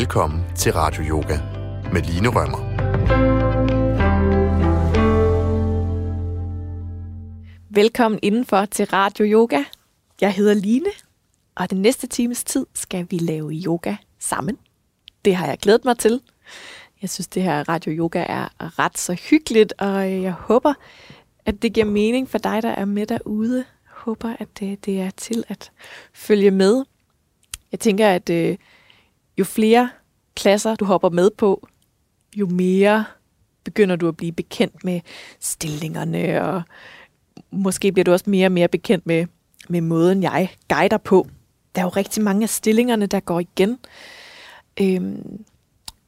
Velkommen til Radio Yoga med Line Rømmer. Velkommen indenfor til Radio Yoga. Jeg hedder Line, og den næste times tid skal vi lave yoga sammen. Det har jeg glædet mig til. Jeg synes, det her Radio Yoga er ret så hyggeligt, og øh, jeg håber, at det giver mening for dig, der er med derude. Jeg håber, at det, det er til at følge med. Jeg tænker, at øh, jo flere klasser du hopper med på, jo mere begynder du at blive bekendt med stillingerne, og måske bliver du også mere og mere bekendt med, med måden, jeg guider på. Der er jo rigtig mange af stillingerne, der går igen. Øhm,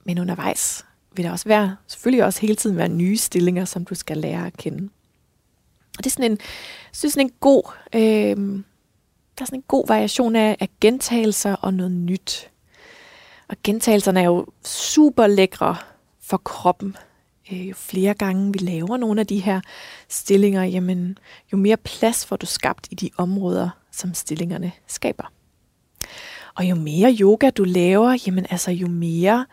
men undervejs vil der også være, selvfølgelig også hele tiden være nye stillinger, som du skal lære at kende. Og det er sådan en, synes sådan en god, øh, der er sådan en god variation af, af gentagelser og noget nyt. Og gentagelserne er jo super lækre for kroppen. Øh, jo flere gange vi laver nogle af de her stillinger, jamen, jo mere plads får du skabt i de områder, som stillingerne skaber. Og jo mere yoga du laver, jamen altså jo mere,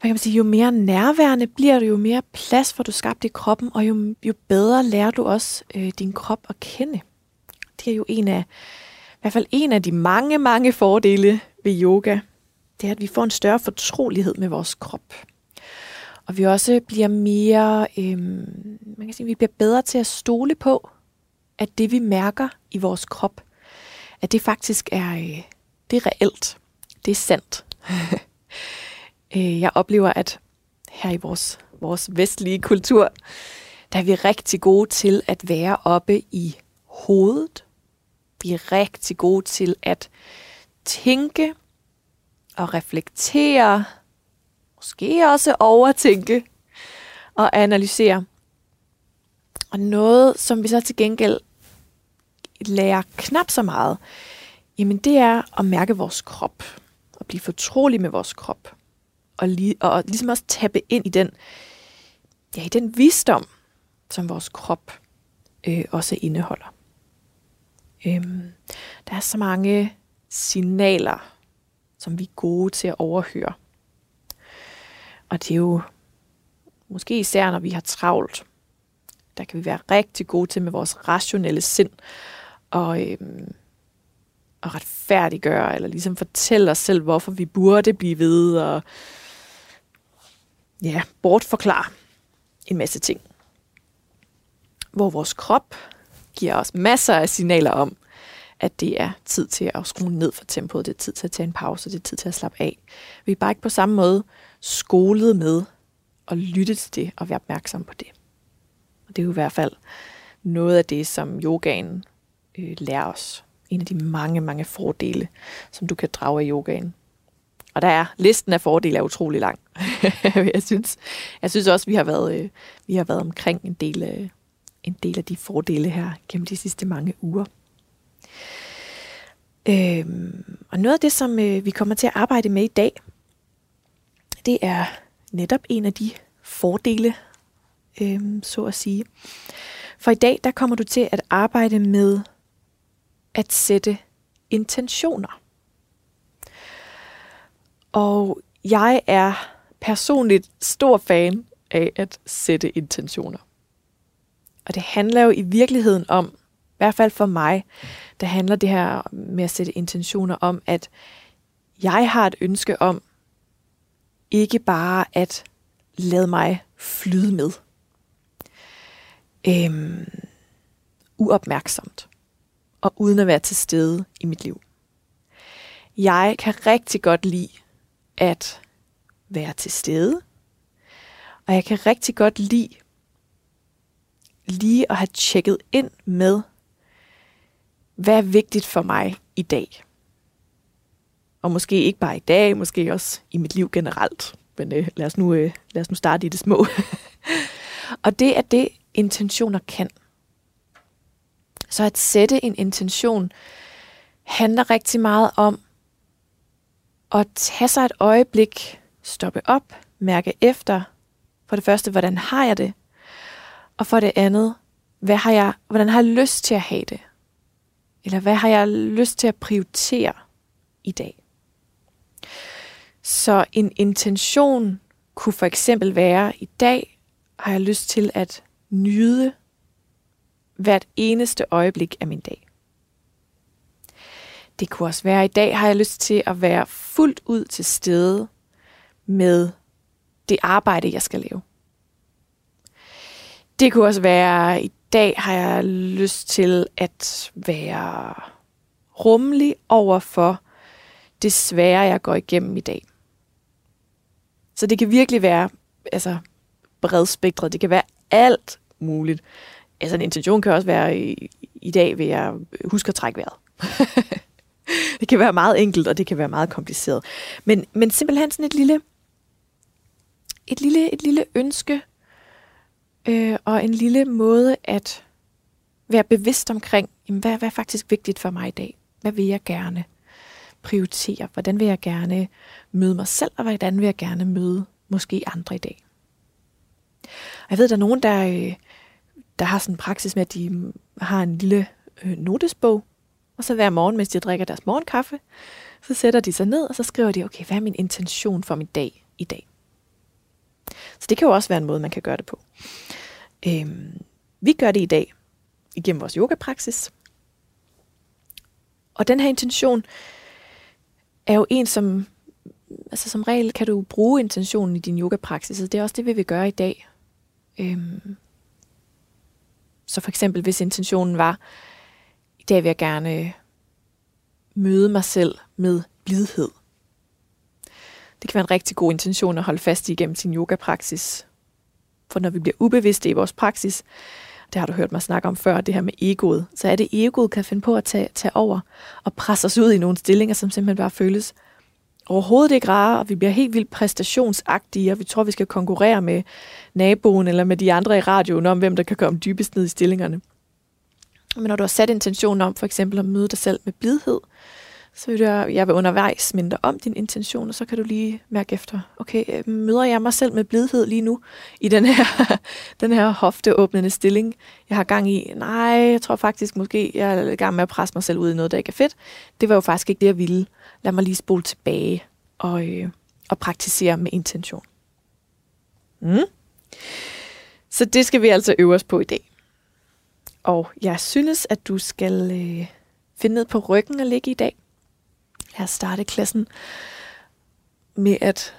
hvad kan man sige, jo mere nærværende bliver du, jo mere plads får du skabt i kroppen, og jo, jo bedre lærer du også øh, din krop at kende. Det er jo en af, i hvert fald en af de mange, mange fordele ved yoga, det er, at vi får en større fortrolighed med vores krop. Og vi også bliver mere, øhm, man kan sige, vi bliver bedre til at stole på, at det vi mærker i vores krop, at det faktisk er, øh, det er reelt. Det er sandt. Øh, jeg oplever, at her i vores, vores vestlige kultur, der er vi rigtig gode til at være oppe i hovedet. Vi er rigtig gode til at tænke og reflektere, måske også overtænke og analysere. Og noget, som vi så til gengæld lærer knap så meget, jamen det er at mærke vores krop, og blive fortrolig med vores krop, og, li- og ligesom også tappe ind i den, ja, i den visdom, som vores krop øh, også indeholder. Øhm, der er så mange signaler, som vi er gode til at overhøre. Og det er jo måske især, når vi har travlt, der kan vi være rigtig gode til med vores rationelle sind og, øhm, og retfærdiggøre, eller ligesom fortælle os selv, hvorfor vi burde blive ved, og ja, bortforklare en masse ting. Hvor vores krop giver os masser af signaler om, at det er tid til at skrue ned for tempoet, det er tid til at tage en pause, det er tid til at slappe af. Vi er bare ikke på samme måde skolet med at lytte til det og være opmærksom på det. Og det er jo i hvert fald noget af det, som yogaen øh, lærer os. En af de mange, mange fordele, som du kan drage af yogaen. Og der er, listen af fordele er utrolig lang. jeg, synes, jeg synes også, vi har været, øh, vi har været omkring en del, øh, en del af de fordele her gennem de sidste mange uger. Øhm, og noget af det, som øh, vi kommer til at arbejde med i dag, det er netop en af de fordele, øhm, så at sige. For i dag, der kommer du til at arbejde med at sætte intentioner. Og jeg er personligt stor fan af at sætte intentioner. Og det handler jo i virkeligheden om, hvert fald for mig, der handler det her med at sætte intentioner om, at jeg har et ønske om ikke bare at lade mig flyde med. Øhm, uopmærksomt og uden at være til stede i mit liv. Jeg kan rigtig godt lide at være til stede, og jeg kan rigtig godt lide lige at have tjekket ind med, hvad er vigtigt for mig i dag. Og måske ikke bare i dag, måske også i mit liv generelt. Men øh, lad, os nu, øh, lad os nu starte i det små. og det er det, intentioner kan. Så at sætte en intention handler rigtig meget om at tage sig et øjeblik, stoppe op, mærke efter. For det første, hvordan har jeg det? Og for det andet, hvad har jeg, hvordan har jeg lyst til at have det? Eller hvad har jeg lyst til at prioritere i dag? Så en intention kunne for eksempel være, i dag har jeg lyst til at nyde hvert eneste øjeblik af min dag. Det kunne også være, i dag har jeg lyst til at være fuldt ud til stede med det arbejde, jeg skal lave. Det kunne også være, i dag har jeg lyst til at være rummelig over for det svære, jeg går igennem i dag. Så det kan virkelig være altså, bredspektret. Det kan være alt muligt. Altså en intention kan også være, i, i dag vil jeg huske at trække vejret. det kan være meget enkelt, og det kan være meget kompliceret. Men, men simpelthen sådan et lille, et lille, et lille ønske, øh, og en lille måde at være bevidst omkring, jamen, hvad, hvad er faktisk vigtigt for mig i dag? Hvad vil jeg gerne prioritere? Hvordan vil jeg gerne møde mig selv, og hvordan vil jeg gerne møde måske andre i dag? Og jeg ved, der er nogen, der, øh, der har sådan en praksis med, at de mm, har en lille øh, notesbog, og så hver morgen, mens de drikker deres morgenkaffe, så sætter de sig ned, og så skriver de, okay, hvad er min intention for min dag i dag? Så det kan jo også være en måde, man kan gøre det på. Øhm, vi gør det i dag igennem vores yogapraksis. Og den her intention er jo en, som, altså som regel kan du bruge intentionen i din yogapraksis, det er også det, vi vil gøre i dag. Øhm, så for eksempel, hvis intentionen var, i dag vil jeg gerne møde mig selv med blidhed. Det kan være en rigtig god intention at holde fast i gennem sin yogapraksis. For når vi bliver ubevidste i vores praksis, det har du hørt mig snakke om før, det her med egoet, så er det egoet kan finde på at tage, tage over og presse os ud i nogle stillinger, som simpelthen bare føles overhovedet ikke rare, og vi bliver helt vildt præstationsagtige, og vi tror, vi skal konkurrere med naboen eller med de andre i radioen om, hvem der kan komme dybest ned i stillingerne. Men når du har sat intentionen om for eksempel at møde dig selv med blidhed, så vil jeg, jeg vil undervejs minde dig om din intention, og så kan du lige mærke efter, okay, øh, møder jeg mig selv med blidhed lige nu i den her, den her hofteåbnende stilling, jeg har gang i? Nej, jeg tror faktisk måske, jeg er i gang med at presse mig selv ud i noget, der ikke er fedt. Det var jo faktisk ikke det, jeg ville. Lad mig lige spole tilbage og, øh, og praktisere med intention. Mm. Så det skal vi altså øve os på i dag. Og jeg synes, at du skal øh, finde ned på ryggen og ligge i dag. Lad os starte klassen med at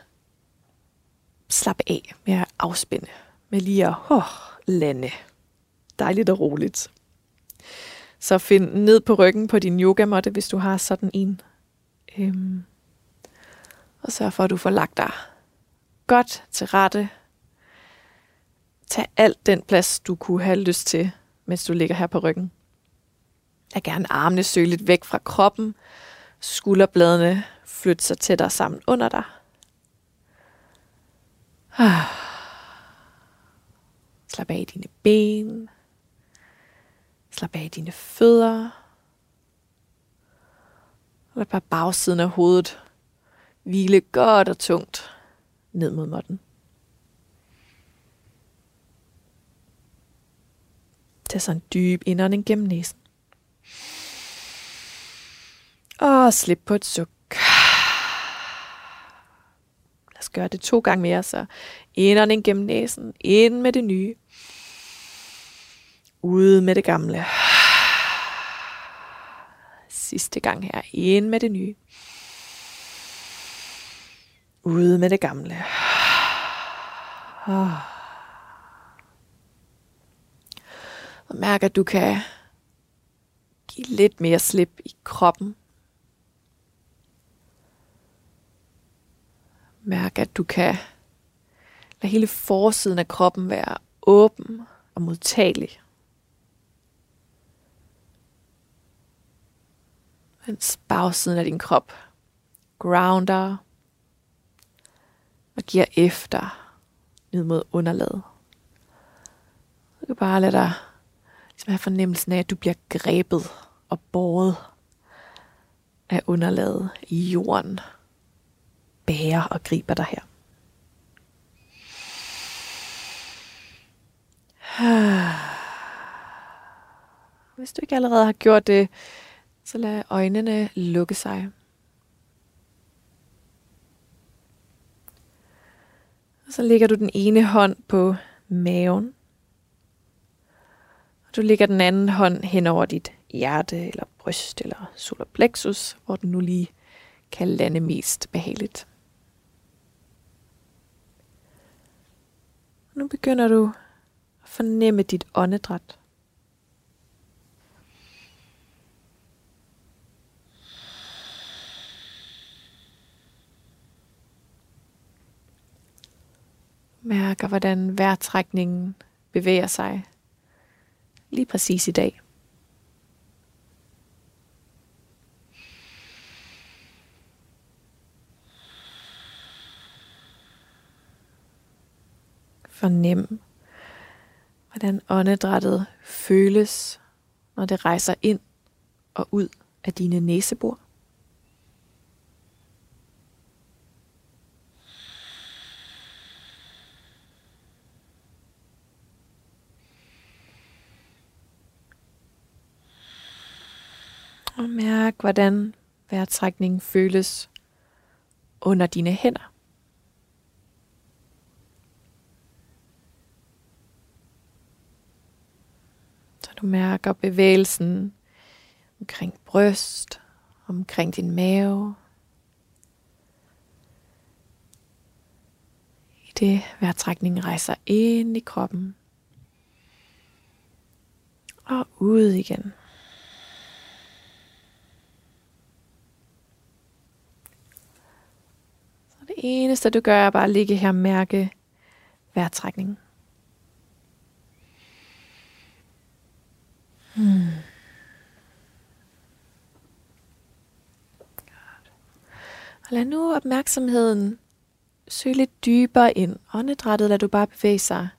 slappe af, med at afspænde, med lige at oh, lande. Dejligt og roligt. Så find ned på ryggen på din yogamåtte, hvis du har sådan en. Øhm, og sørg for, at du får lagt dig godt til rette. Tag alt den plads, du kunne have lyst til, mens du ligger her på ryggen. Lad gerne armene søge lidt væk fra kroppen, skulderbladene flytte sig tættere sammen under dig. Slap af i dine ben. Slap af i dine fødder. Lad bare bagsiden af hovedet hvile godt og tungt ned mod måtten. Tag så en dyb indånding gennem næsen. Og slip på et suk. Lad os gøre det to gange mere, så indånding gennem næsen. Ind med det nye. ude med det gamle. Sidste gang her. Ind med det nye. ude med det gamle. Og mærk, at du kan give lidt mere slip i kroppen. Mærk, at du kan lade hele forsiden af kroppen være åben og modtagelig. Mens bagsiden af din krop grounder og giver efter ned mod underlaget. Du kan bare lade dig ligesom have fornemmelsen af, at du bliver grebet og båret af underlaget i jorden bærer og griber dig her. Hvis du ikke allerede har gjort det, så lad øjnene lukke sig. Så lægger du den ene hånd på maven. Og du lægger den anden hånd hen over dit hjerte, eller bryst, eller solar plexus, hvor den nu lige kan lande mest behageligt. Nu begynder du at fornemme dit åndedræt. Mærker, hvordan vejrtrækningen bevæger sig lige præcis i dag. Fornem, hvordan åndedrættet føles, når det rejser ind og ud af dine næsebor. Og mærk, hvordan vejrtrækningen føles under dine hænder. Så du mærker bevægelsen omkring bryst, omkring din mave. I det vejrtrækningen rejser ind i kroppen og ud igen. Det eneste, du gør, er bare at ligge her og mærke vejrtrækningen. Mm. Og lad nu opmærksomheden søge lidt dybere ind. Åndedrættet lader du bare bevæge sig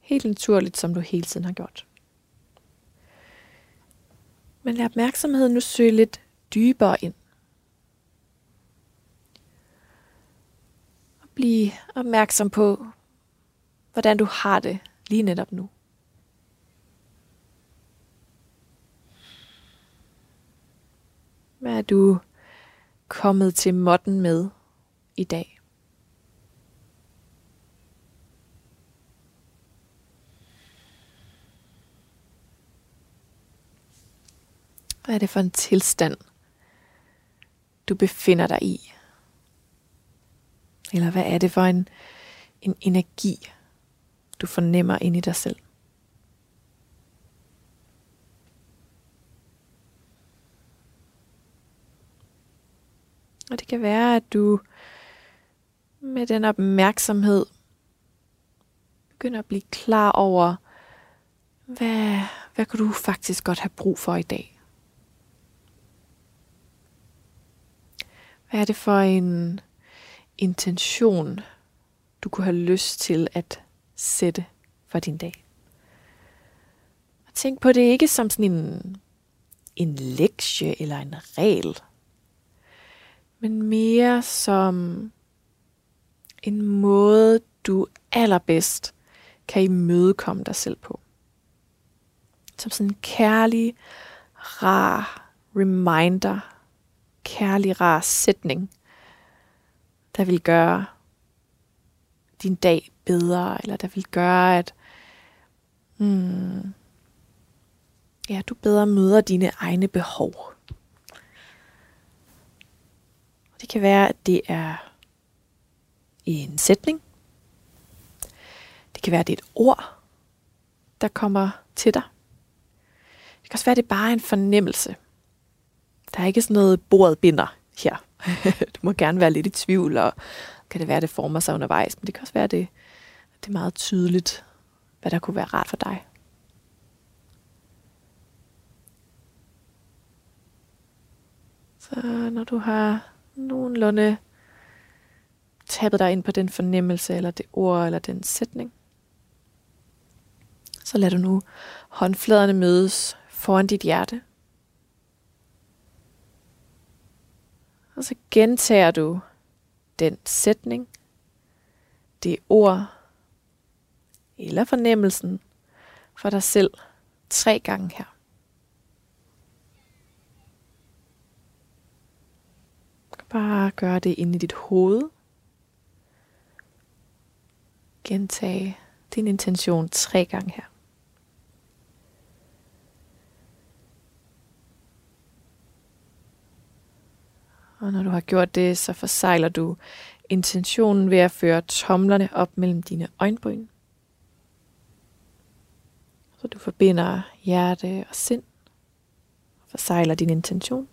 helt naturligt, som du hele tiden har gjort. Men lad opmærksomheden nu søge lidt dybere ind. Og blive opmærksom på, hvordan du har det lige netop nu. Hvad er du kommet til måtten med i dag? Hvad er det for en tilstand, du befinder dig i? Eller hvad er det for en, en energi, du fornemmer ind i dig selv? Og det kan være, at du med den opmærksomhed begynder at blive klar over, hvad, hvad kan du faktisk godt have brug for i dag? Hvad er det for en intention, du kunne have lyst til at sætte for din dag. Og tænk på det ikke som sådan en, en lektie eller en regel, men mere som en måde, du allerbedst kan imødekomme dig selv på. Som sådan en kærlig, rar reminder, kærlig, rar sætning – der vil gøre din dag bedre, eller der vil gøre, at hmm, ja, du bedre møder dine egne behov. Det kan være, at det er en sætning. Det kan være, at det er et ord, der kommer til dig. Det kan også være, at det er bare en fornemmelse. Der er ikke sådan noget bordet binder her. du må gerne være lidt i tvivl, og kan det være, at det former sig undervejs, men det kan også være, at det, det er meget tydeligt, hvad der kunne være rart for dig. Så når du har nogenlunde tabet dig ind på den fornemmelse, eller det ord, eller den sætning, så lad du nu håndfladerne mødes foran dit hjerte. Og så gentager du den sætning, det ord eller fornemmelsen for dig selv tre gange her. Bare gør det inde i dit hoved. Gentag din intention tre gange her. Og når du har gjort det, så forsejler du intentionen ved at føre tomlerne op mellem dine øjenbryn. Så du forbinder hjerte og sind og forsejler din intention.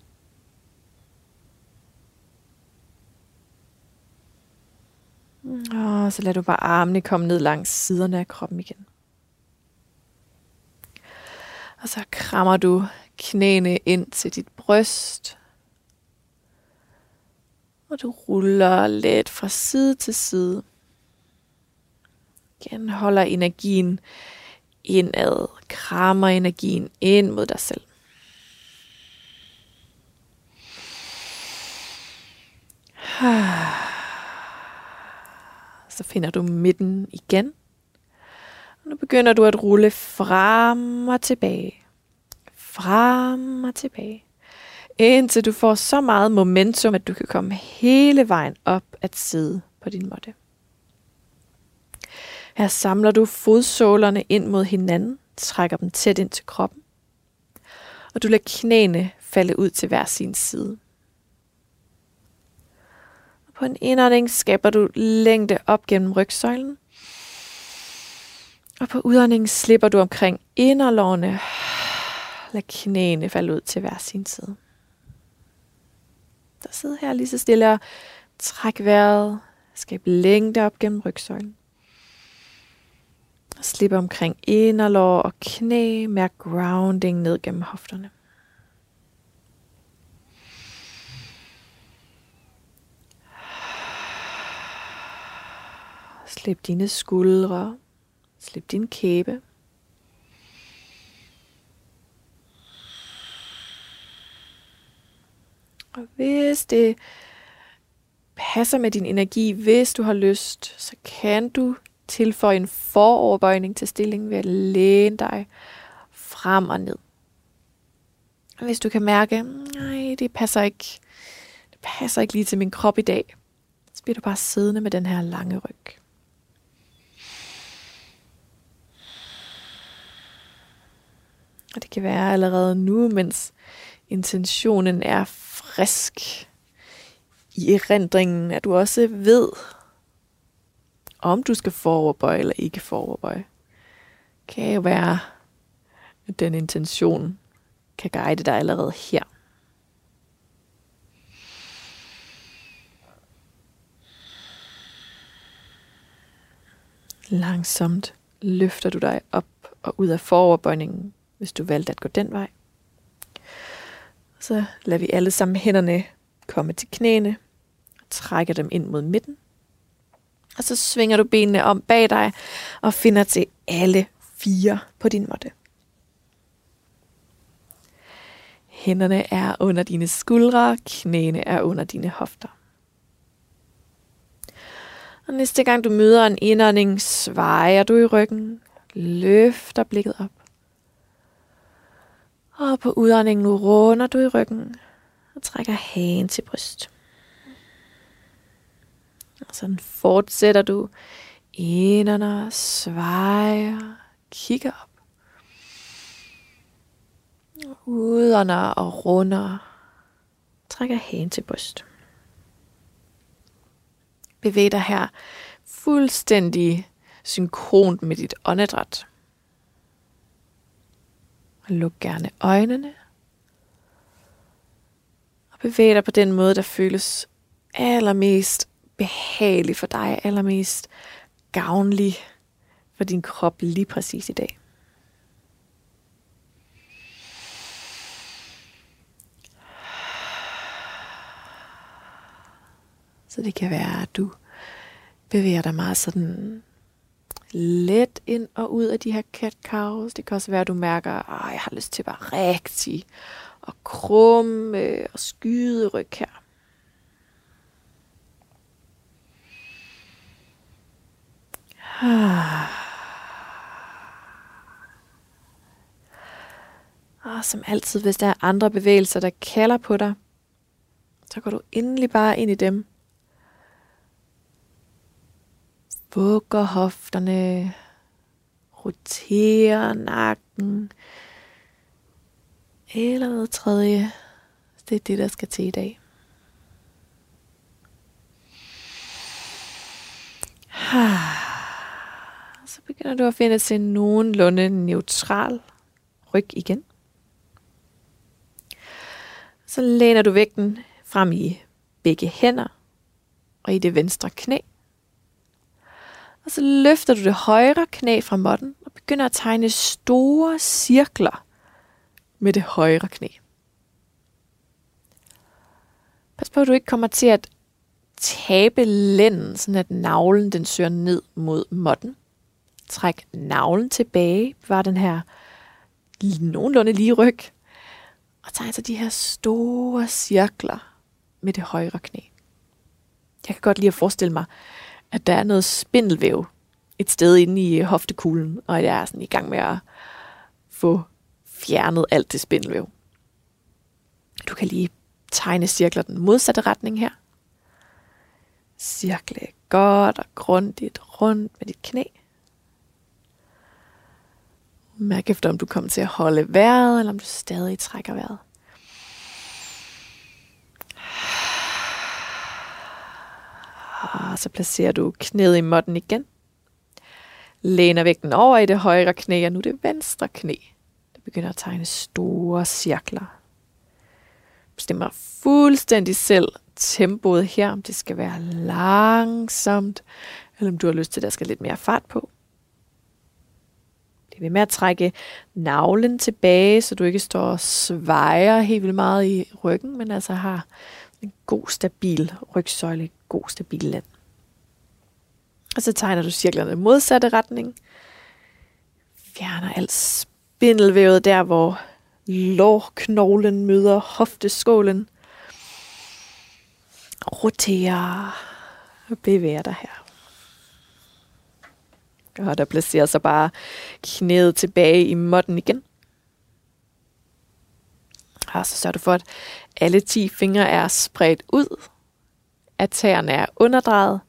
Mm. Og så lader du bare armene komme ned langs siderne af kroppen igen. Og så krammer du knæene ind til dit bryst. Og du ruller lidt fra side til side. Igen holder energien indad. Krammer energien ind mod dig selv. Så finder du midten igen. Og nu begynder du at rulle frem og tilbage. Frem og tilbage. Indtil du får så meget momentum, at du kan komme hele vejen op at sidde på din måtte. Her samler du fodsålerne ind mod hinanden, trækker dem tæt ind til kroppen, og du lader knæene falde ud til hver sin side. Og på en indånding skaber du længde op gennem rygsøjlen, og på udåndingen slipper du omkring inderlårene, lad knæene falde ud til hver sin side. Så sid her lige så stille og træk vejret, skab længde op gennem rygsøjlen. Og slip omkring inderlår og knæ, mærk grounding ned gennem hofterne. Slip dine skuldre, slip din kæbe. Og hvis det passer med din energi, hvis du har lyst, så kan du tilføje en foroverbøjning til stillingen ved at læne dig frem og ned. Hvis du kan mærke, nej, det passer ikke, det passer ikke lige til min krop i dag, så bliver du bare siddende med den her lange ryg. Og det kan være allerede nu, mens intentionen er frisk i erindringen, at du også ved, om du skal foroverbøje eller ikke foroverbøje. Kan jo være, at den intention kan guide dig allerede her. Langsomt løfter du dig op og ud af foroverbøjningen, hvis du valgte at gå den vej. Så lader vi alle sammen hænderne komme til knæene og trækker dem ind mod midten. Og så svinger du benene om bag dig og finder til alle fire på din måtte. Hænderne er under dine skuldre, knæene er under dine hofter. Og næste gang du møder en indånding, svejer du i ryggen, løfter blikket op. Og på udåndingen runder du i ryggen og trækker hagen til bryst. Og sådan fortsætter du inderne, svejer, kigger op. Udånder og runder. Trækker hagen til bryst. Bevæg dig her fuldstændig synkront med dit åndedræt. Luk gerne øjnene. Og bevæg dig på den måde, der føles allermest behagelig for dig, allermest gavnlig for din krop lige præcis i dag. Så det kan være, at du bevæger dig meget sådan let ind og ud af de her cat cows. Det kan også være, at du mærker, at jeg har lyst til at være rigtig og krumme øh, og skyde ryg her. Og ah, som altid, hvis der er andre bevægelser, der kalder på dig, så går du endelig bare ind i dem. Bukker hofterne, roterer nakken, eller noget tredje. Det er det, der skal til i dag. Så begynder du at finde til nogenlunde neutral ryg igen. Så læner du vægten frem i begge hænder og i det venstre knæ. Og så løfter du det højre knæ fra måtten og begynder at tegne store cirkler med det højre knæ. Pas på, at du ikke kommer til at tabe lænden, sådan at navlen den søger ned mod måtten. Træk navlen tilbage, var den her nogenlunde lige ryg, og tegn så de her store cirkler med det højre knæ. Jeg kan godt lide at forestille mig, at der er noget spindelvæv et sted inde i øh, hoftekuglen, og jeg er sådan i gang med at få fjernet alt det spindelvæv. Du kan lige tegne cirkler den modsatte retning her. Cirkle godt og grundigt rundt med dit knæ. Mærk efter, om du kommer til at holde vejret, eller om du stadig trækker vejret. Og så placerer du knæet i måtten igen. Læner vægten over i det højre knæ, og nu det venstre knæ. Det begynder at tegne store cirkler. Bestemmer fuldstændig selv tempoet her, om det skal være langsomt, eller om du har lyst til, at der skal lidt mere fart på. Det vil med at trække navlen tilbage, så du ikke står og svejer helt vildt meget i ryggen, men altså har en god, stabil rygsøjle, god, stabil land. Og så tegner du cirklerne i modsatte retning. Fjerner alt spindelvævet der, hvor lårknoglen møder hofteskålen. Roterer og bevæger dig her. Og der placerer sig bare knæet tilbage i måtten igen. Og så sørger du for, at alle 10 fingre er spredt ud. At tæerne er underdrejet.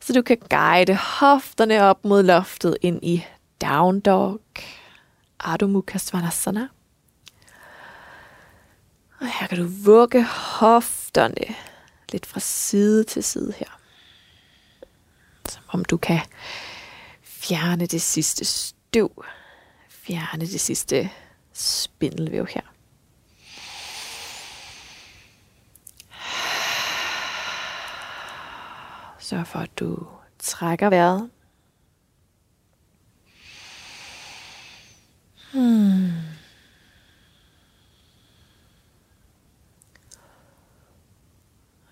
Så du kan guide hofterne op mod loftet ind i Down Dog. Adho Mukha Svanasana. Og her kan du vugge hofterne lidt fra side til side her. Som om du kan fjerne det sidste støv. Fjerne det sidste spindelvæv her. Sørg for, at du trækker vejret. Hmm.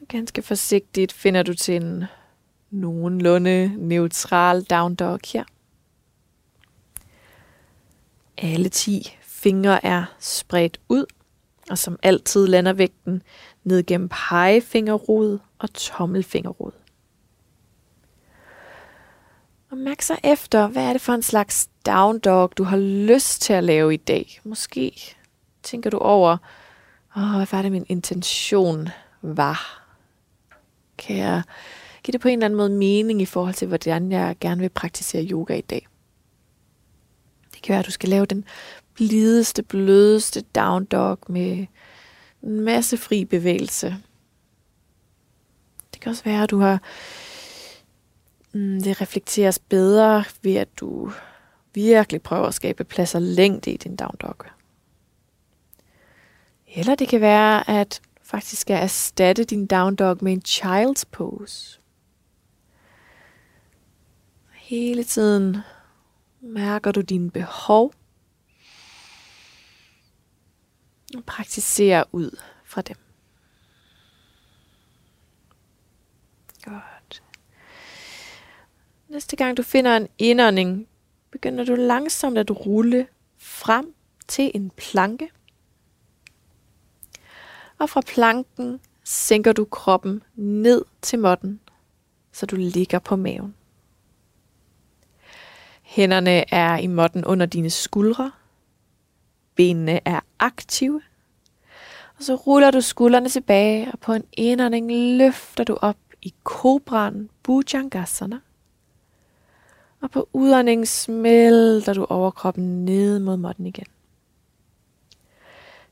Ganske forsigtigt finder du til en nogenlunde neutral down dog her. Alle 10 fingre er spredt ud, og som altid lander vægten ned gennem pegefingerrod og tommelfingerrod. Og mærk så efter, hvad er det for en slags down dog, du har lyst til at lave i dag. Måske tænker du over, åh, hvad var det min intention var? Kan jeg give det på en eller anden måde mening i forhold til, hvordan jeg gerne vil praktisere yoga i dag? Det kan være, at du skal lave den blideste, blødeste down dog med en masse fri bevægelse. Det kan også være, at du har Mm, det reflekteres bedre ved, at du virkelig prøver at skabe plads og længde i din down dog. Eller det kan være, at faktisk skal erstatte din down dog med en child's pose. Hele tiden mærker du dine behov og praktiserer ud fra dem. Godt. Næste gang du finder en indånding, begynder du langsomt at rulle frem til en planke. Og fra planken sænker du kroppen ned til måtten, så du ligger på maven. Hænderne er i måtten under dine skuldre. Benene er aktive. Og så ruller du skuldrene tilbage, og på en indånding løfter du op i kobraen Bhujangasana. Og på udåndingen smelter du overkroppen ned mod måtten igen.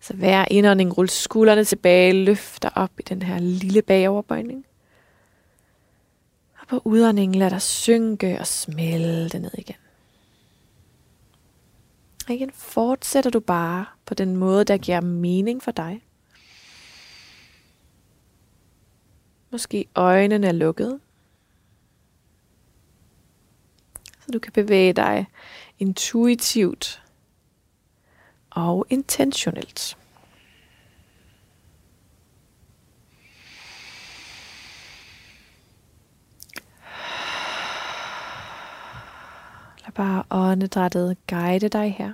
Så hver indånding rull skuldrene tilbage, løfter op i den her lille bagoverbøjning. Og på udåndingen lad dig synke og smelte ned igen. Og igen fortsætter du bare på den måde, der giver mening for dig. Måske øjnene er lukkede. Så du kan bevæge dig intuitivt og intentionelt. Lad bare åndedrættet guide dig her.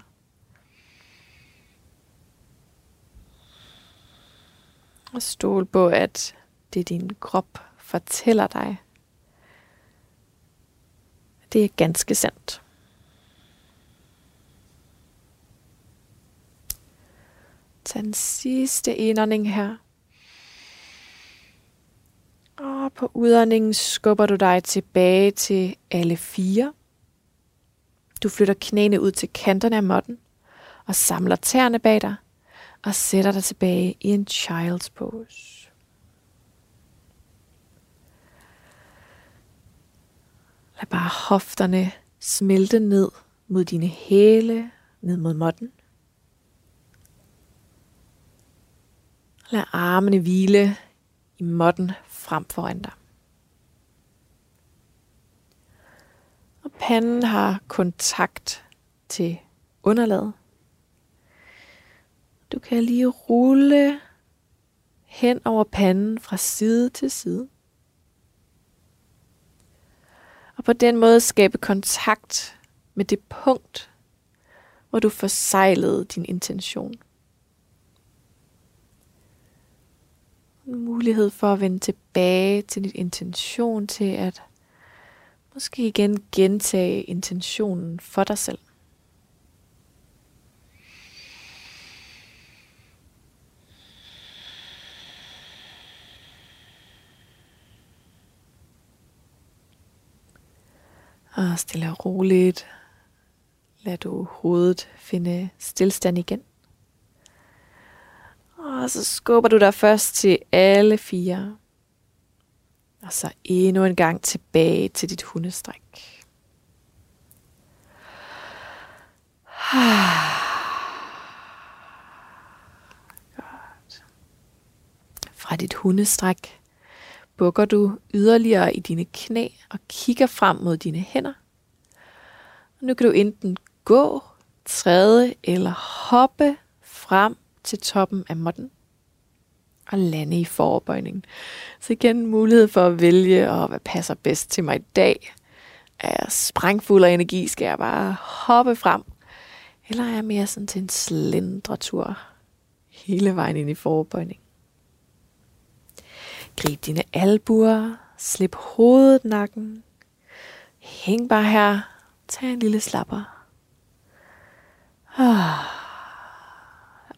Og stol på, at det din krop fortæller dig. Det er ganske sandt. Tag den sidste indånding her. Og på udåndingen skubber du dig tilbage til alle fire. Du flytter knæene ud til kanterne af måtten og samler tæerne bag dig og sætter dig tilbage i en child's pose. Lad bare hofterne smelte ned mod dine hæle, ned mod måtten. Lad armene hvile i måtten frem foran dig. Og panden har kontakt til underlaget. Du kan lige rulle hen over panden fra side til side. Og på den måde skabe kontakt med det punkt, hvor du forsejlede din intention. En mulighed for at vende tilbage til dit intention til at måske igen gentage intentionen for dig selv. Og stille og roligt lad du hovedet finde stillstand igen. Og så skubber du dig først til alle fire. Og så endnu en gang tilbage til dit hundestræk. Godt. Fra dit hundestræk bukker du yderligere i dine knæ og kigger frem mod dine hænder. Nu kan du enten gå, træde eller hoppe frem til toppen af måtten og lande i forbøjningen. Så igen mulighed for at vælge, og hvad passer bedst til mig i dag. Er jeg sprængfuld af energi, skal jeg bare hoppe frem? Eller er jeg mere sådan til en slendretur hele vejen ind i forbøjning? Grib dine albuer, slip hovedet nakken. Hæng bare her, tag en lille slapper. Ah.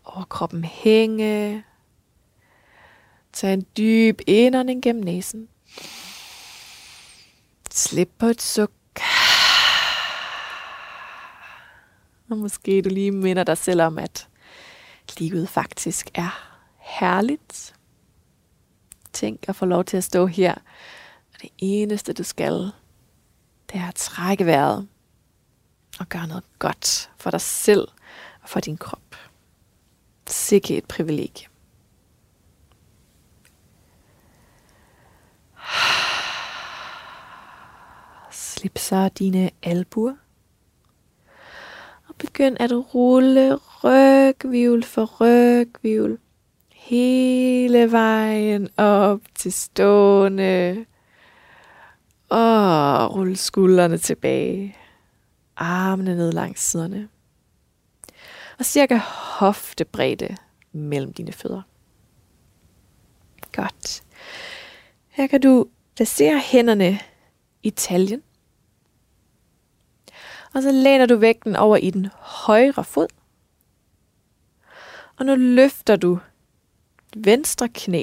Overkroppen hænge. Tag en dyb indånding gennem næsen. Slip på et suk. Og måske du lige minder dig selv om, at livet faktisk er herligt. Tænk at få lov til at stå her. Og det eneste du skal, det er at trække vejret og gøre noget godt for dig selv og for din krop. Sikke et privilegie. Slip så dine albuer. Og begynd at rulle rygvivl for rygvivl. Hele vejen op til stående. Og rulle skuldrene tilbage. Armene ned langs siderne og cirka hoftebredde mellem dine fødder. Godt. Her kan du placere hænderne i taljen. Og så læner du vægten over i den højre fod. Og nu løfter du venstre knæ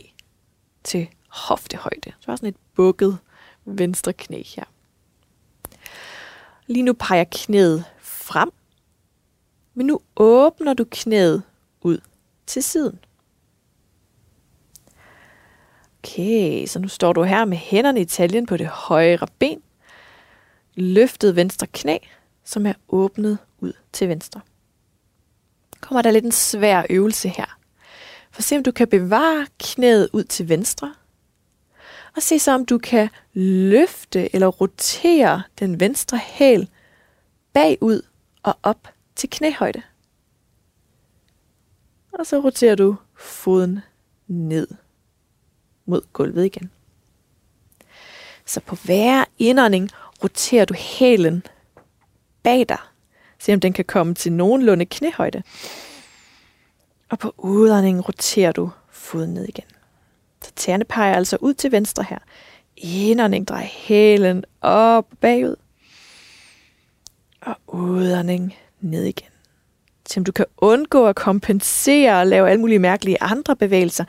til hoftehøjde. Så har sådan et bukket venstre knæ her. Lige nu peger knæet frem, men nu åbner du knæet ud til siden. Okay, så nu står du her med hænderne i taljen på det højre ben, løftet venstre knæ, som er åbnet ud til venstre. Kommer der lidt en svær øvelse her. For se om du kan bevare knæet ud til venstre, og se så om du kan løfte eller rotere den venstre hæl bagud og op til knæhøjde. Og så roterer du foden ned mod gulvet igen. Så på hver indånding roterer du hælen bag dig. Se om den kan komme til nogenlunde knæhøjde. Og på udåndingen roterer du foden ned igen. Så tæerne peger altså ud til venstre her. Indånding drejer hælen op bagud. Og udånding ned igen. Se om du kan undgå at kompensere og lave alle mulige mærkelige andre bevægelser.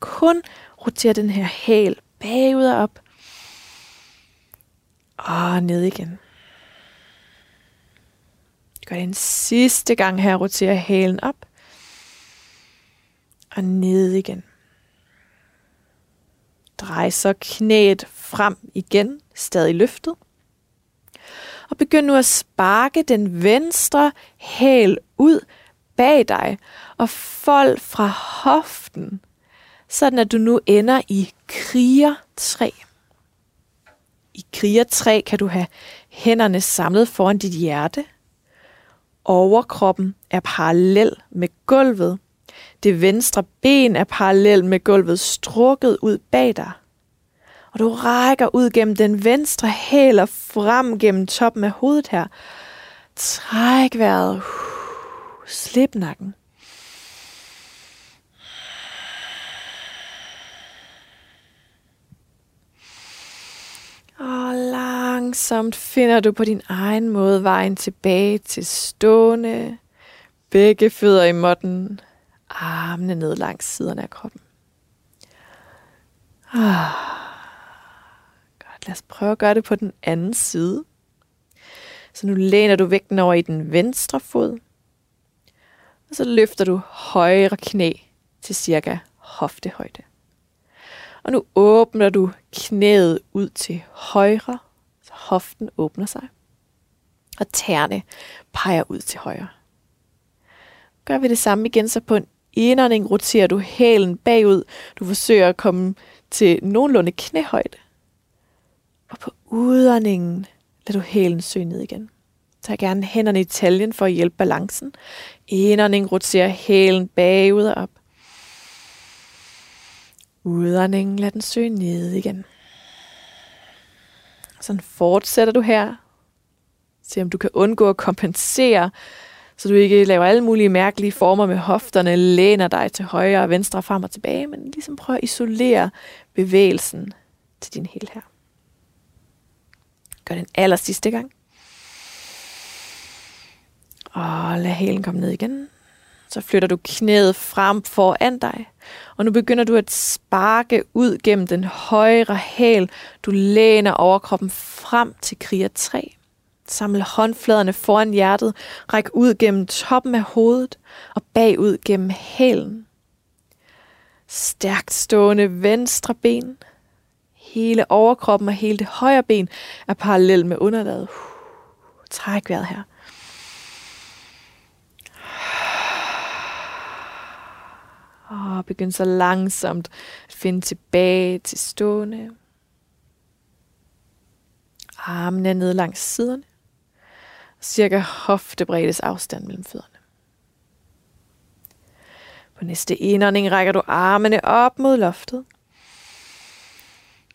Kun rotere den her hæl bagud og op. Og ned igen. Gør det en sidste gang her. Rotere hælen op. Og ned igen. Drej så knæet frem igen, stadig løftet. Og begynd nu at sparke den venstre hæl ud bag dig og fold fra hoften, sådan at du nu ender i kriger 3. I kriger 3 kan du have hænderne samlet foran dit hjerte. Overkroppen er parallel med gulvet, det venstre ben er parallelt med gulvet strukket ud bag dig. Og du rækker ud gennem den venstre hæl og frem gennem toppen af hovedet her. Træk vejret. Slip nakken. Og langsomt finder du på din egen måde vejen tilbage til stående. Begge fødder i måtten armene ned langs siderne af kroppen. Ah. Godt, lad os prøve at gøre det på den anden side. Så nu læner du vægten over i den venstre fod. Og så løfter du højre knæ til cirka hoftehøjde. Og nu åbner du knæet ud til højre, så hoften åbner sig. Og tærne peger ud til højre. Gør vi det samme igen, så på en indånding roterer du hælen bagud. Du forsøger at komme til nogenlunde knæhøjde. Og på udåndingen lader du hælen søge ned igen. Tag gerne hænderne i taljen for at hjælpe balancen. Indånding roterer hælen bagud og op. Udåndingen lad den søge ned igen. Sådan fortsætter du her. Se om du kan undgå at kompensere så du ikke laver alle mulige mærkelige former med hofterne, læner dig til højre og venstre, frem og tilbage, men ligesom prøv at isolere bevægelsen til din hel her. Gør den aller sidste gang. Og lad hælen komme ned igen. Så flytter du knæet frem foran dig. Og nu begynder du at sparke ud gennem den højre hæl. Du læner overkroppen frem til kriger 3. Samle håndfladerne foran hjertet, ræk ud gennem toppen af hovedet og bagud gennem hælen. Stærkt stående venstre ben. Hele overkroppen og hele det højre ben er parallelt med underlaget. Træk vejret her. Og begynd så langsomt at finde tilbage til stående. Armene ned langs siderne cirka hoftebreddes afstand mellem fødderne. På næste indånding rækker du armene op mod loftet.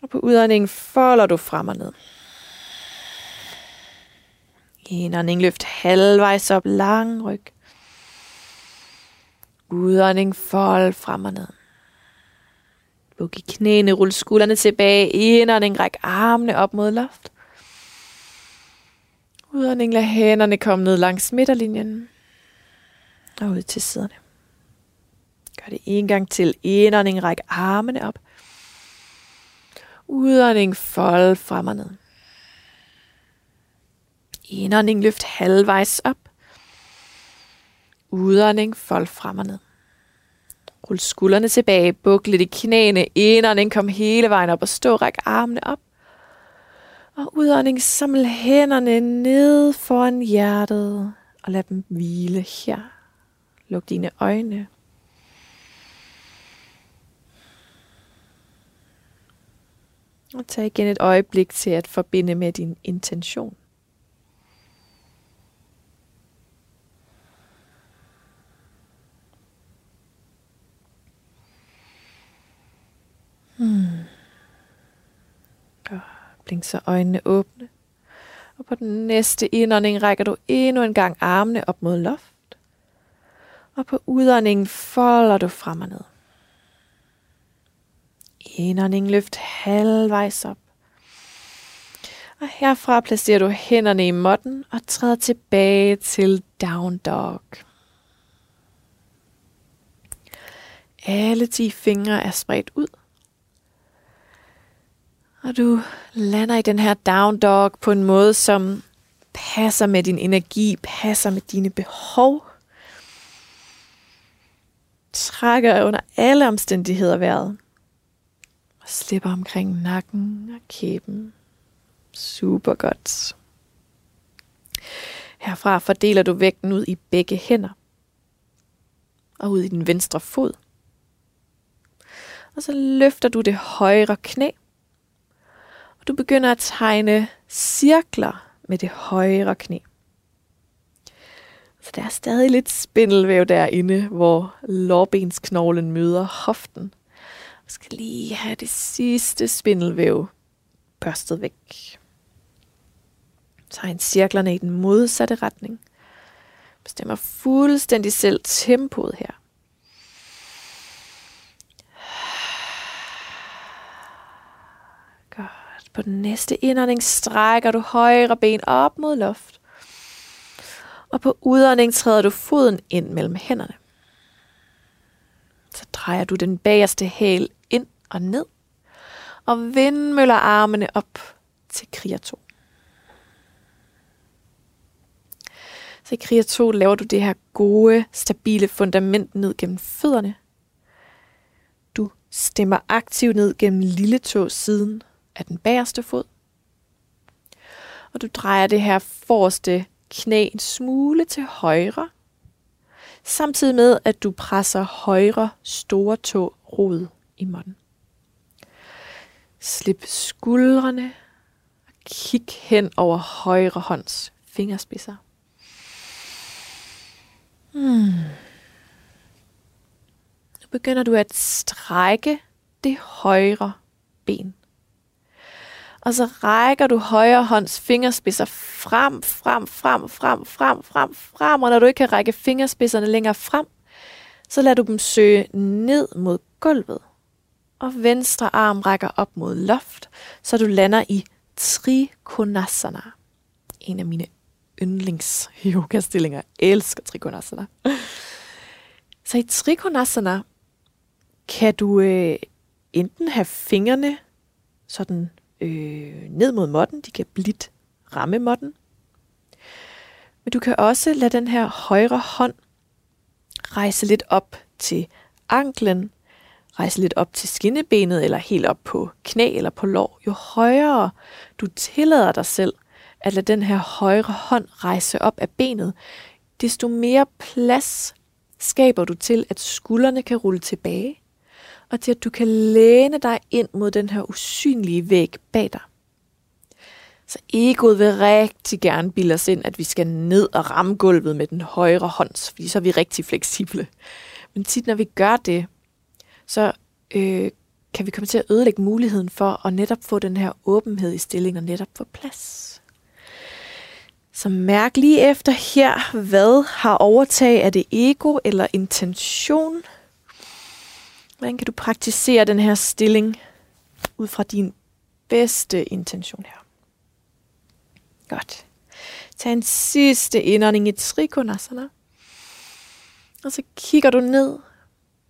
Og på udåndingen folder du frem og ned. Indånding løft halvvejs op lang ryg. Udånding fold frem og ned. Buk i knæene, rul skuldrene tilbage. Indånding ræk armene op mod loftet. Udånding, lad hænderne komme ned langs midterlinjen. Og ud til siderne. Gør det en gang til. Indånding, ræk armene op. Udånding, fold frem og ned. Indånding, løft halvvejs op. Udånding, fold frem og ned. Rul skuldrene tilbage, buk lidt i knæene. Indånding, kom hele vejen op og stå, ræk armene op. Og udånding, saml hænderne ned foran hjertet og lad dem hvile her. Luk dine øjne. Og tag igen et øjeblik til at forbinde med din intention. Hmm. Og blink så øjnene åbne. Og på den næste indånding rækker du endnu en gang armene op mod loft. Og på udåndingen folder du frem og ned. Indånding løft halvvejs op. Og herfra placerer du hænderne i måtten og træder tilbage til down dog. Alle 10 fingre er spredt ud. Og du lander i den her down dog på en måde, som passer med din energi, passer med dine behov. Trækker under alle omstændigheder vejret. Og slipper omkring nakken og kæben. Super godt. Herfra fordeler du vægten ud i begge hænder. Og ud i den venstre fod. Og så løfter du det højre knæ og du begynder at tegne cirkler med det højre knæ. Så der er stadig lidt spindelvæv derinde, hvor lårbensknoglen møder hoften. Jeg skal lige have det sidste spindelvæv børstet væk. Tegn cirklerne i den modsatte retning. Bestemmer fuldstændig selv tempoet her. På den næste indånding strækker du højre ben op mod loft. Og på udånding træder du foden ind mellem hænderne. Så drejer du den bagerste hæl ind og ned. Og vindmøller armene op til kriger 2. Så i kriger 2 laver du det her gode, stabile fundament ned gennem fødderne. Du stemmer aktivt ned gennem lille tå siden af den bagerste fod. Og du drejer det her forreste knæ en smule til højre, samtidig med at du presser højre store tå rod i måtten. Slip skuldrene og kig hen over højre hånds fingerspidser. Hmm. Nu begynder du at strække det højre ben. Og så rækker du højre hånds fingerspidser frem, frem, frem, frem, frem, frem, frem. Og når du ikke kan række fingerspidserne længere frem, så lader du dem søge ned mod gulvet. Og venstre arm rækker op mod loft, så du lander i Trikonasana. En af mine yndlings yogastillinger. Jeg elsker Trikonasana. Så i Trikonasana kan du øh, enten have fingrene sådan øh, ned mod måtten. De kan blidt ramme måtten. Men du kan også lade den her højre hånd rejse lidt op til anklen, rejse lidt op til skinnebenet, eller helt op på knæ eller på lår. Jo højere du tillader dig selv at lade den her højre hånd rejse op af benet, desto mere plads skaber du til, at skuldrene kan rulle tilbage, og til at du kan læne dig ind mod den her usynlige væg bag dig. Så egoet vil rigtig gerne bilde os ind, at vi skal ned og ramme gulvet med den højre hånd, fordi så er vi rigtig fleksible. Men tit når vi gør det, så øh, kan vi komme til at ødelægge muligheden for at netop få den her åbenhed i stillingen og netop få plads. Så mærk lige efter her, hvad har overtag af det ego eller intention, Hvordan kan du praktisere den her stilling ud fra din bedste intention her? Godt. Tag en sidste indånding i Trikonasana. Og så kigger du ned,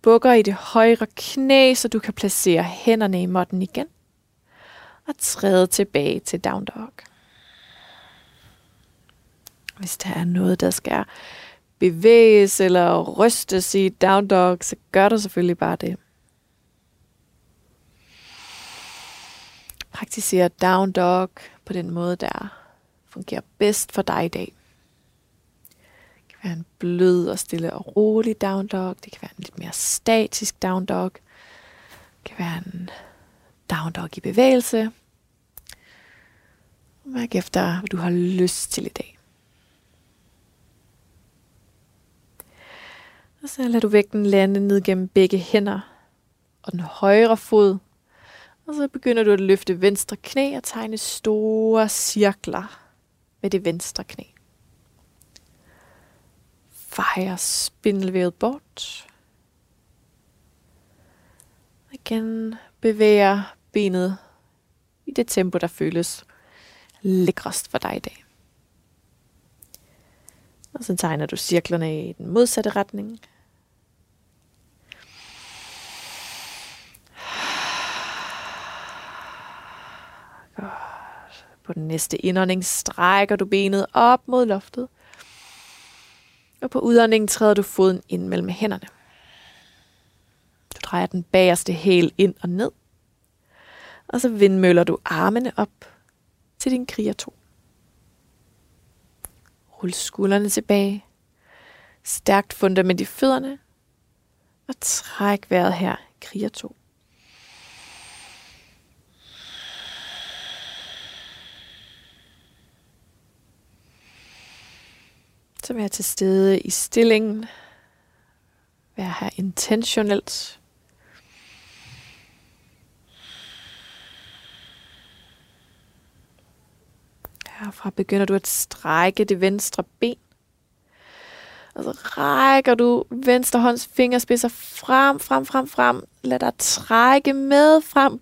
bukker i det højre knæ, så du kan placere hænderne i måtten igen. Og træde tilbage til down dog. Hvis der er noget, der skal bevæges eller rystes i down dog, så gør du selvfølgelig bare det. Praktiser down dog på den måde, der fungerer bedst for dig i dag. Det kan være en blød og stille og rolig down dog. Det kan være en lidt mere statisk down dog. Det kan være en down dog i bevægelse. Mærk efter, hvad du har lyst til i dag. Og så lader du vægten lande ned gennem begge hænder og den højre fod. Og så begynder du at løfte venstre knæ og tegne store cirkler med det venstre knæ. Fejre spindelvævet bort. Igen bevæger benet i det tempo, der føles lækrest for dig i dag. Og så tegner du cirklerne i den modsatte retning. Godt. På den næste indånding strækker du benet op mod loftet. Og på udåndingen træder du foden ind mellem hænderne. Du drejer den bagerste hæl ind og ned. Og så vindmøller du armene op til din kriger 2. Rul skuldrene tilbage. Stærkt fundament i fødderne. Og træk vejret her, kriger 2. Så vær til stede i stillingen. Vær her intentionelt. Herfra begynder du at strække det venstre ben. Og så rækker du venstre hånds fingerspidser frem, frem, frem, frem. Lad dig trække med frem.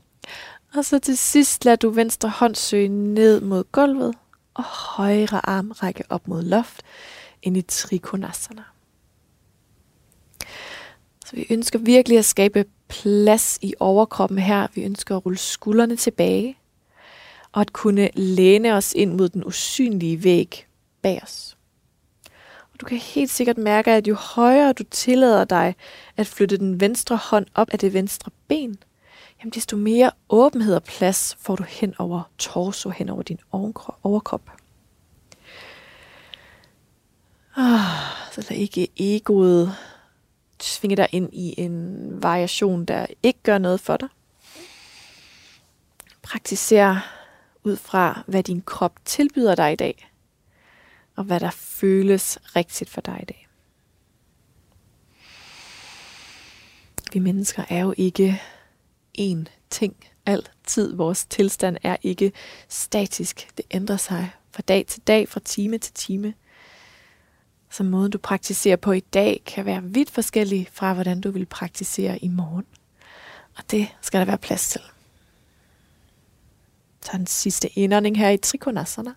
Og så til sidst lad du venstre hånd søge ned mod gulvet. Og højre arm række op mod loft ind i Trikonasana. Så vi ønsker virkelig at skabe plads i overkroppen her. Vi ønsker at rulle skuldrene tilbage og at kunne læne os ind mod den usynlige væg bag os. Og du kan helt sikkert mærke, at jo højere du tillader dig at flytte den venstre hånd op af det venstre ben, jamen desto mere åbenhed og plads får du hen over torso, hen over din overkrop. Ah, så lad ikke egoet tvinge dig ind i en variation, der ikke gør noget for dig. Praktiser ud fra, hvad din krop tilbyder dig i dag, og hvad der føles rigtigt for dig i dag. Vi mennesker er jo ikke én ting altid. Vores tilstand er ikke statisk. Det ændrer sig fra dag til dag, fra time til time. Så måden du praktiserer på i dag kan være vidt forskellig fra, hvordan du vil praktisere i morgen. Og det skal der være plads til. Tag den sidste indånding her i Trikonasana.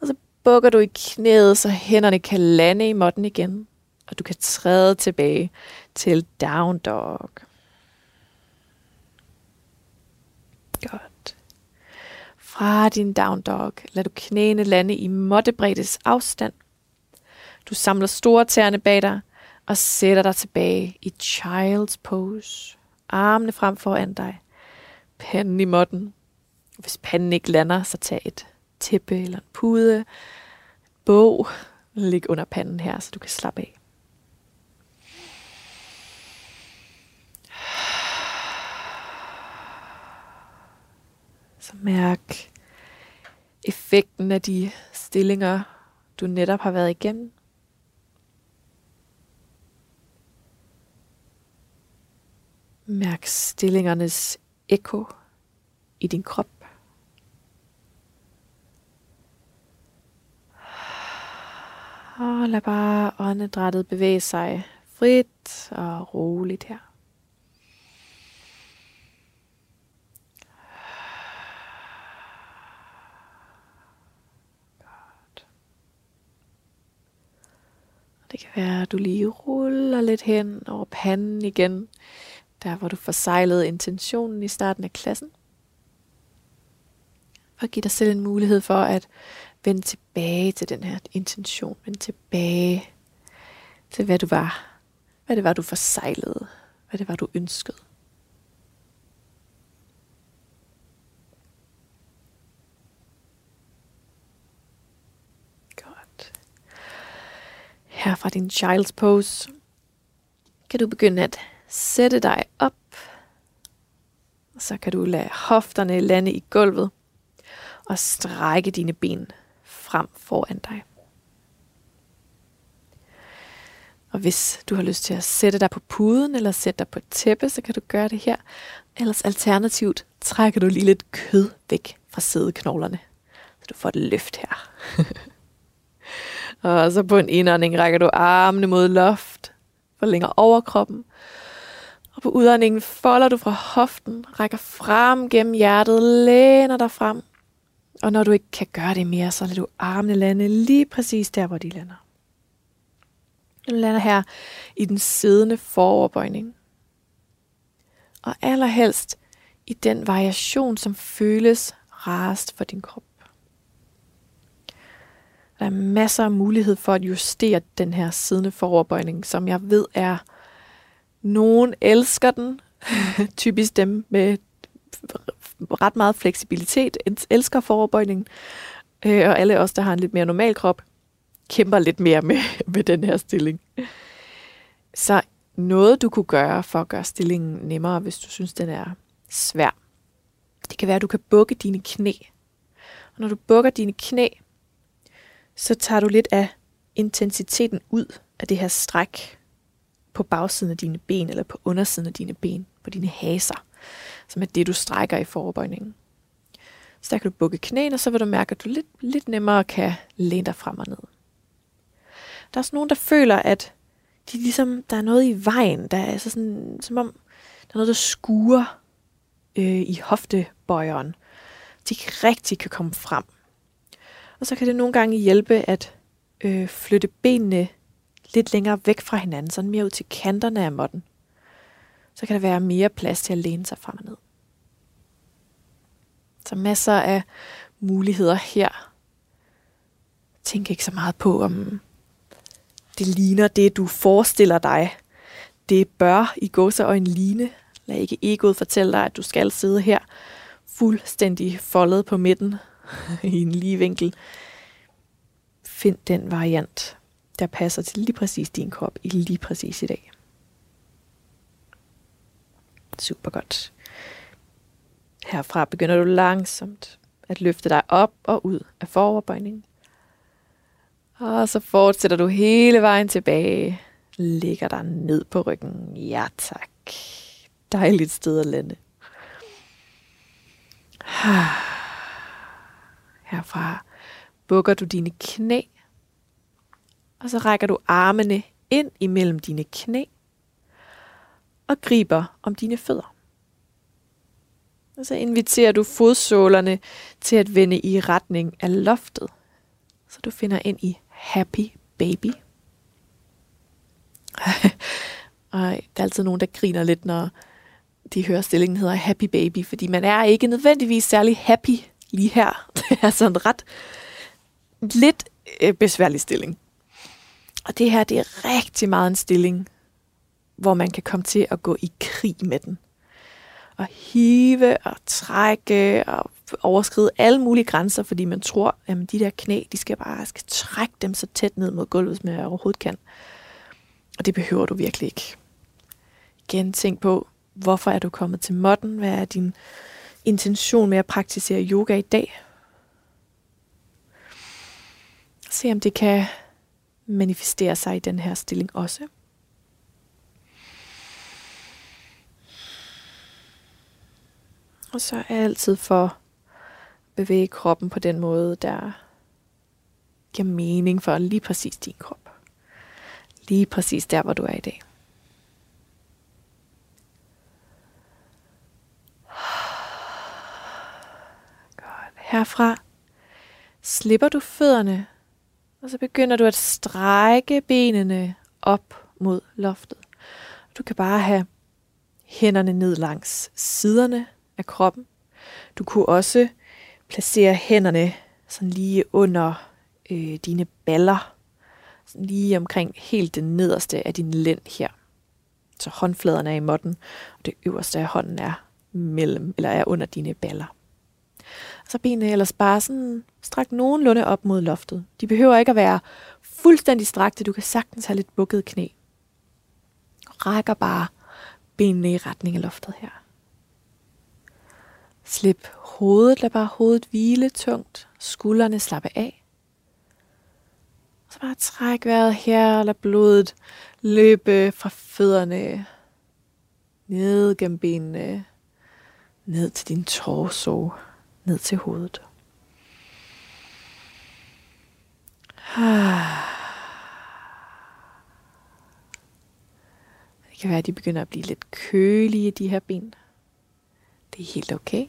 Og så bukker du i knæet, så hænderne kan lande i måtten igen. Og du kan træde tilbage til down dog. Godt. Fra din down dog, lad du knæene lande i måttebreddes afstand. Du samler store tæerne bag dig og sætter dig tilbage i child's pose. Armene frem foran dig. Panden i måtten. Hvis panden ikke lander, så tag et tæppe eller en pude, en bog, læg under panden her, så du kan slappe af. Så mærk effekten af de stillinger, du netop har været igennem. Mærk stillingernes ekko i din krop. Og lad bare åndedrættet bevæge sig frit og roligt her. Godt. Det kan være, at du lige ruller lidt hen over panden igen, der hvor du forsejlede intentionen i starten af klassen. Og giv dig selv en mulighed for at vende tilbage til den her intention. Vende tilbage til, hvad du var. Hvad det var, du forsejlede. Hvad det var, du ønskede. Godt. Her fra din child's pose kan du begynde at sætte dig op. Og så kan du lade hofterne lande i gulvet og strække dine ben frem foran dig. Og hvis du har lyst til at sætte dig på puden eller sætte dig på et tæppe, så kan du gøre det her. Ellers alternativt trækker du lige lidt kød væk fra sædeknoglerne, så du får et løft her. og så på en indånding rækker du armene mod loft, forlænger overkroppen. Og på udåndingen folder du fra hoften, rækker frem gennem hjertet, læner dig frem. Og når du ikke kan gøre det mere, så lader du armene lande lige præcis der, hvor de lander. Du lander her i den siddende foroverbøjning. Og allerhelst i den variation, som føles rarest for din krop. Der er masser af mulighed for at justere den her siddende foroverbøjning, som jeg ved er, nogen elsker den, typisk dem med ret meget fleksibilitet, elsker forbøjningen, øh, og alle os, der har en lidt mere normal krop, kæmper lidt mere med, med den her stilling. Så noget, du kunne gøre for at gøre stillingen nemmere, hvis du synes, den er svær, det kan være, at du kan bukke dine knæ. Og når du bukker dine knæ, så tager du lidt af intensiteten ud af det her stræk på bagsiden af dine ben, eller på undersiden af dine ben, på dine haser, som er det, du strækker i forbøjningen. Så der kan du bukke knæene, og så vil du mærke, at du lidt, lidt nemmere kan læne dig frem og ned. Der er også nogen, der føler, at de ligesom, der er noget i vejen, der er altså sådan, som om der er noget, der skuer øh, i hoftebøjeren. De ikke rigtig kan komme frem. Og så kan det nogle gange hjælpe at øh, flytte benene lidt længere væk fra hinanden, sådan mere ud til kanterne af måtten. Så kan der være mere plads til at læne sig frem og ned. Så masser af muligheder her. Tænk ikke så meget på, om det ligner det, du forestiller dig. Det bør i gåseøjne ligne. Lad ikke egoet fortælle dig, at du skal sidde her fuldstændig foldet på midten i en lige vinkel. Find den variant, der passer til lige præcis din krop i lige præcis i dag. Super godt. Herfra begynder du langsomt at løfte dig op og ud af foroverbøjningen. Og så fortsætter du hele vejen tilbage. Ligger dig ned på ryggen. Ja tak. Dejligt sted at lande. Herfra bukker du dine knæ. Og så rækker du armene ind imellem dine knæ. Og griber om dine fødder. Og så inviterer du fodsålerne til at vende i retning af loftet. Så du finder ind i Happy Baby. og der er altid nogen, der griner lidt, når de hører stillingen hedder Happy Baby, fordi man er ikke nødvendigvis særlig happy lige her. Det er sådan ret lidt øh, besværlig stilling. Og det her, det er rigtig meget en stilling, hvor man kan komme til at gå i krig med den. Og hive og trække og overskride alle mulige grænser, fordi man tror, at de der knæ, de skal bare skal trække dem så tæt ned mod gulvet, som jeg overhovedet kan. Og det behøver du virkelig ikke. Igen, tænk på, hvorfor er du kommet til modden? Hvad er din intention med at praktisere yoga i dag? Se om det kan manifestere sig i den her stilling også. Og så er jeg altid for at bevæge kroppen på den måde, der giver mening for lige præcis din krop. Lige præcis der, hvor du er i dag. Godt. Herfra slipper du fødderne, og så begynder du at strække benene op mod loftet. Du kan bare have hænderne ned langs siderne af kroppen. Du kunne også placere hænderne sådan lige under øh, dine baller, sådan lige omkring helt det nederste af din lænd her. Så håndfladerne er i måtten, og det øverste af hånden er mellem, eller er under dine baller. Så benene ellers bare sådan strakt nogenlunde op mod loftet. De behøver ikke at være fuldstændig strakte. Du kan sagtens have lidt bukket knæ. Rækker bare benene i retning af loftet her. Slip hovedet, lad bare hovedet hvile tungt. Skuldrene slappe af. Så bare træk vejret her, lad blodet løbe fra fødderne ned gennem benene, ned til din torso, ned til hovedet. Det kan være, at de begynder at blive lidt kølige, de her ben. Det er helt okay.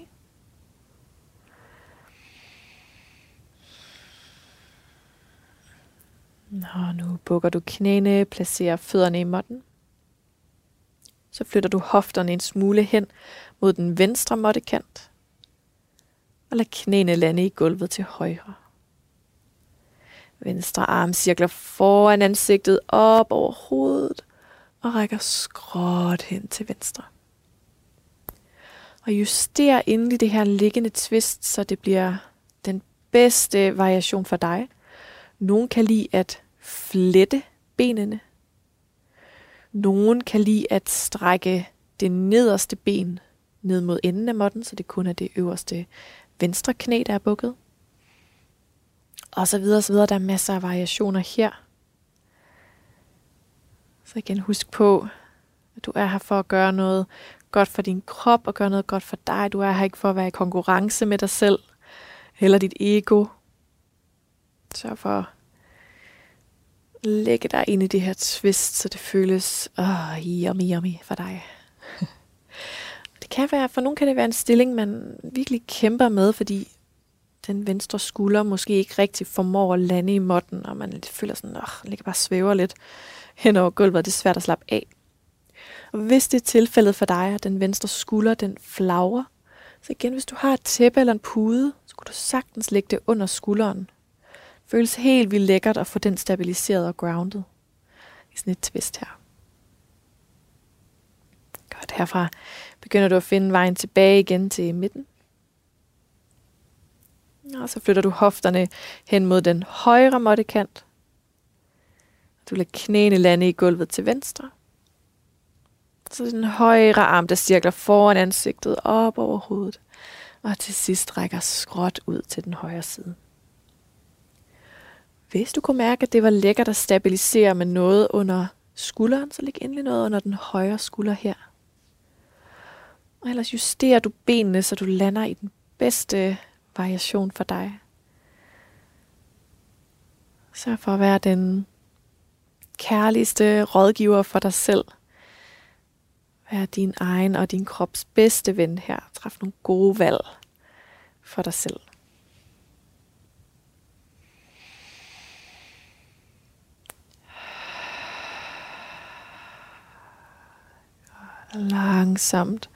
Nå, nu bukker du knæene, placerer fødderne i måtten. Så flytter du hofterne en smule hen mod den venstre måttekant. Og lad knæene lande i gulvet til højre. Venstre arm cirkler foran ansigtet op over hovedet og rækker skråt hen til venstre. Og juster endelig det her liggende twist, så det bliver den bedste variation for dig. Nogen kan lide at flette benene. Nogen kan lide at strække det nederste ben ned mod enden af måtten, så det kun er det øverste venstre knæ, der er bukket. Og så videre, så videre. Der er masser af variationer her. Så igen husk på, at du er her for at gøre noget godt for din krop og gøre noget godt for dig. Du er her ikke for at være i konkurrence med dig selv eller dit ego. Sørg for at lægge dig ind i det her twist, så det føles oh, yummy, yummy for dig. kan være, for nogen kan det være en stilling, man virkelig kæmper med, fordi den venstre skulder måske ikke rigtig formår at lande i måtten, og man føler sådan, at ligger bare svæver lidt hen over gulvet, og det er svært at slappe af. Og hvis det er tilfældet for dig, at den venstre skulder, den flagrer, så igen, hvis du har et tæppe eller en pude, så kan du sagtens lægge det under skulderen. Føles helt vildt lækkert at få den stabiliseret og grounded i sådan et twist her. Og derfra begynder du at finde vejen tilbage igen til midten. Og så flytter du hofterne hen mod den højre måttekant. Du lader knæene lande i gulvet til venstre. Så den højre arm, der cirkler foran ansigtet op over hovedet. Og til sidst rækker skråt ud til den højre side. Hvis du kunne mærke, at det var lækkert at stabilisere med noget under skulderen, så læg endelig noget under den højre skulder her. Og ellers justerer du benene, så du lander i den bedste variation for dig. Sørg for at være den kærligste rådgiver for dig selv. Vær din egen og din krops bedste ven her. Træf nogle gode valg for dig selv. Langsomt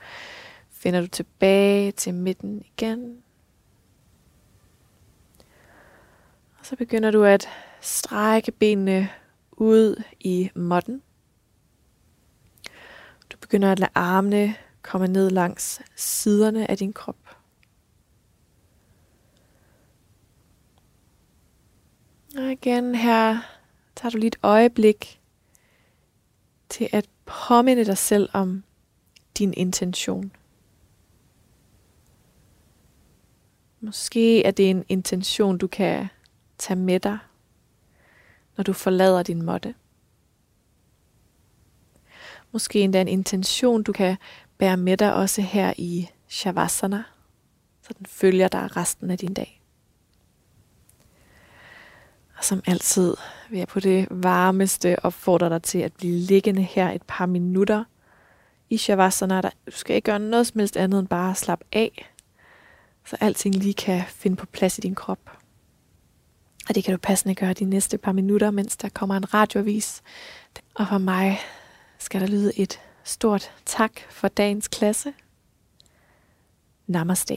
finder du tilbage til midten igen. Og så begynder du at strække benene ud i måtten. Du begynder at lade armene komme ned langs siderne af din krop. Og igen her tager du lige et øjeblik til at påminde dig selv om din intention. Måske er det en intention, du kan tage med dig, når du forlader din måtte. Måske endda en intention, du kan bære med dig også her i Shavasana, så den følger dig resten af din dag. Og som altid vil jeg på det varmeste opfordre dig til at blive liggende her et par minutter i Shavasana. Du skal ikke gøre noget som helst andet end bare slappe af, så alting lige kan finde på plads i din krop. Og det kan du passende gøre de næste par minutter, mens der kommer en radioavis. Og for mig skal der lyde et stort tak for dagens klasse. Namaste.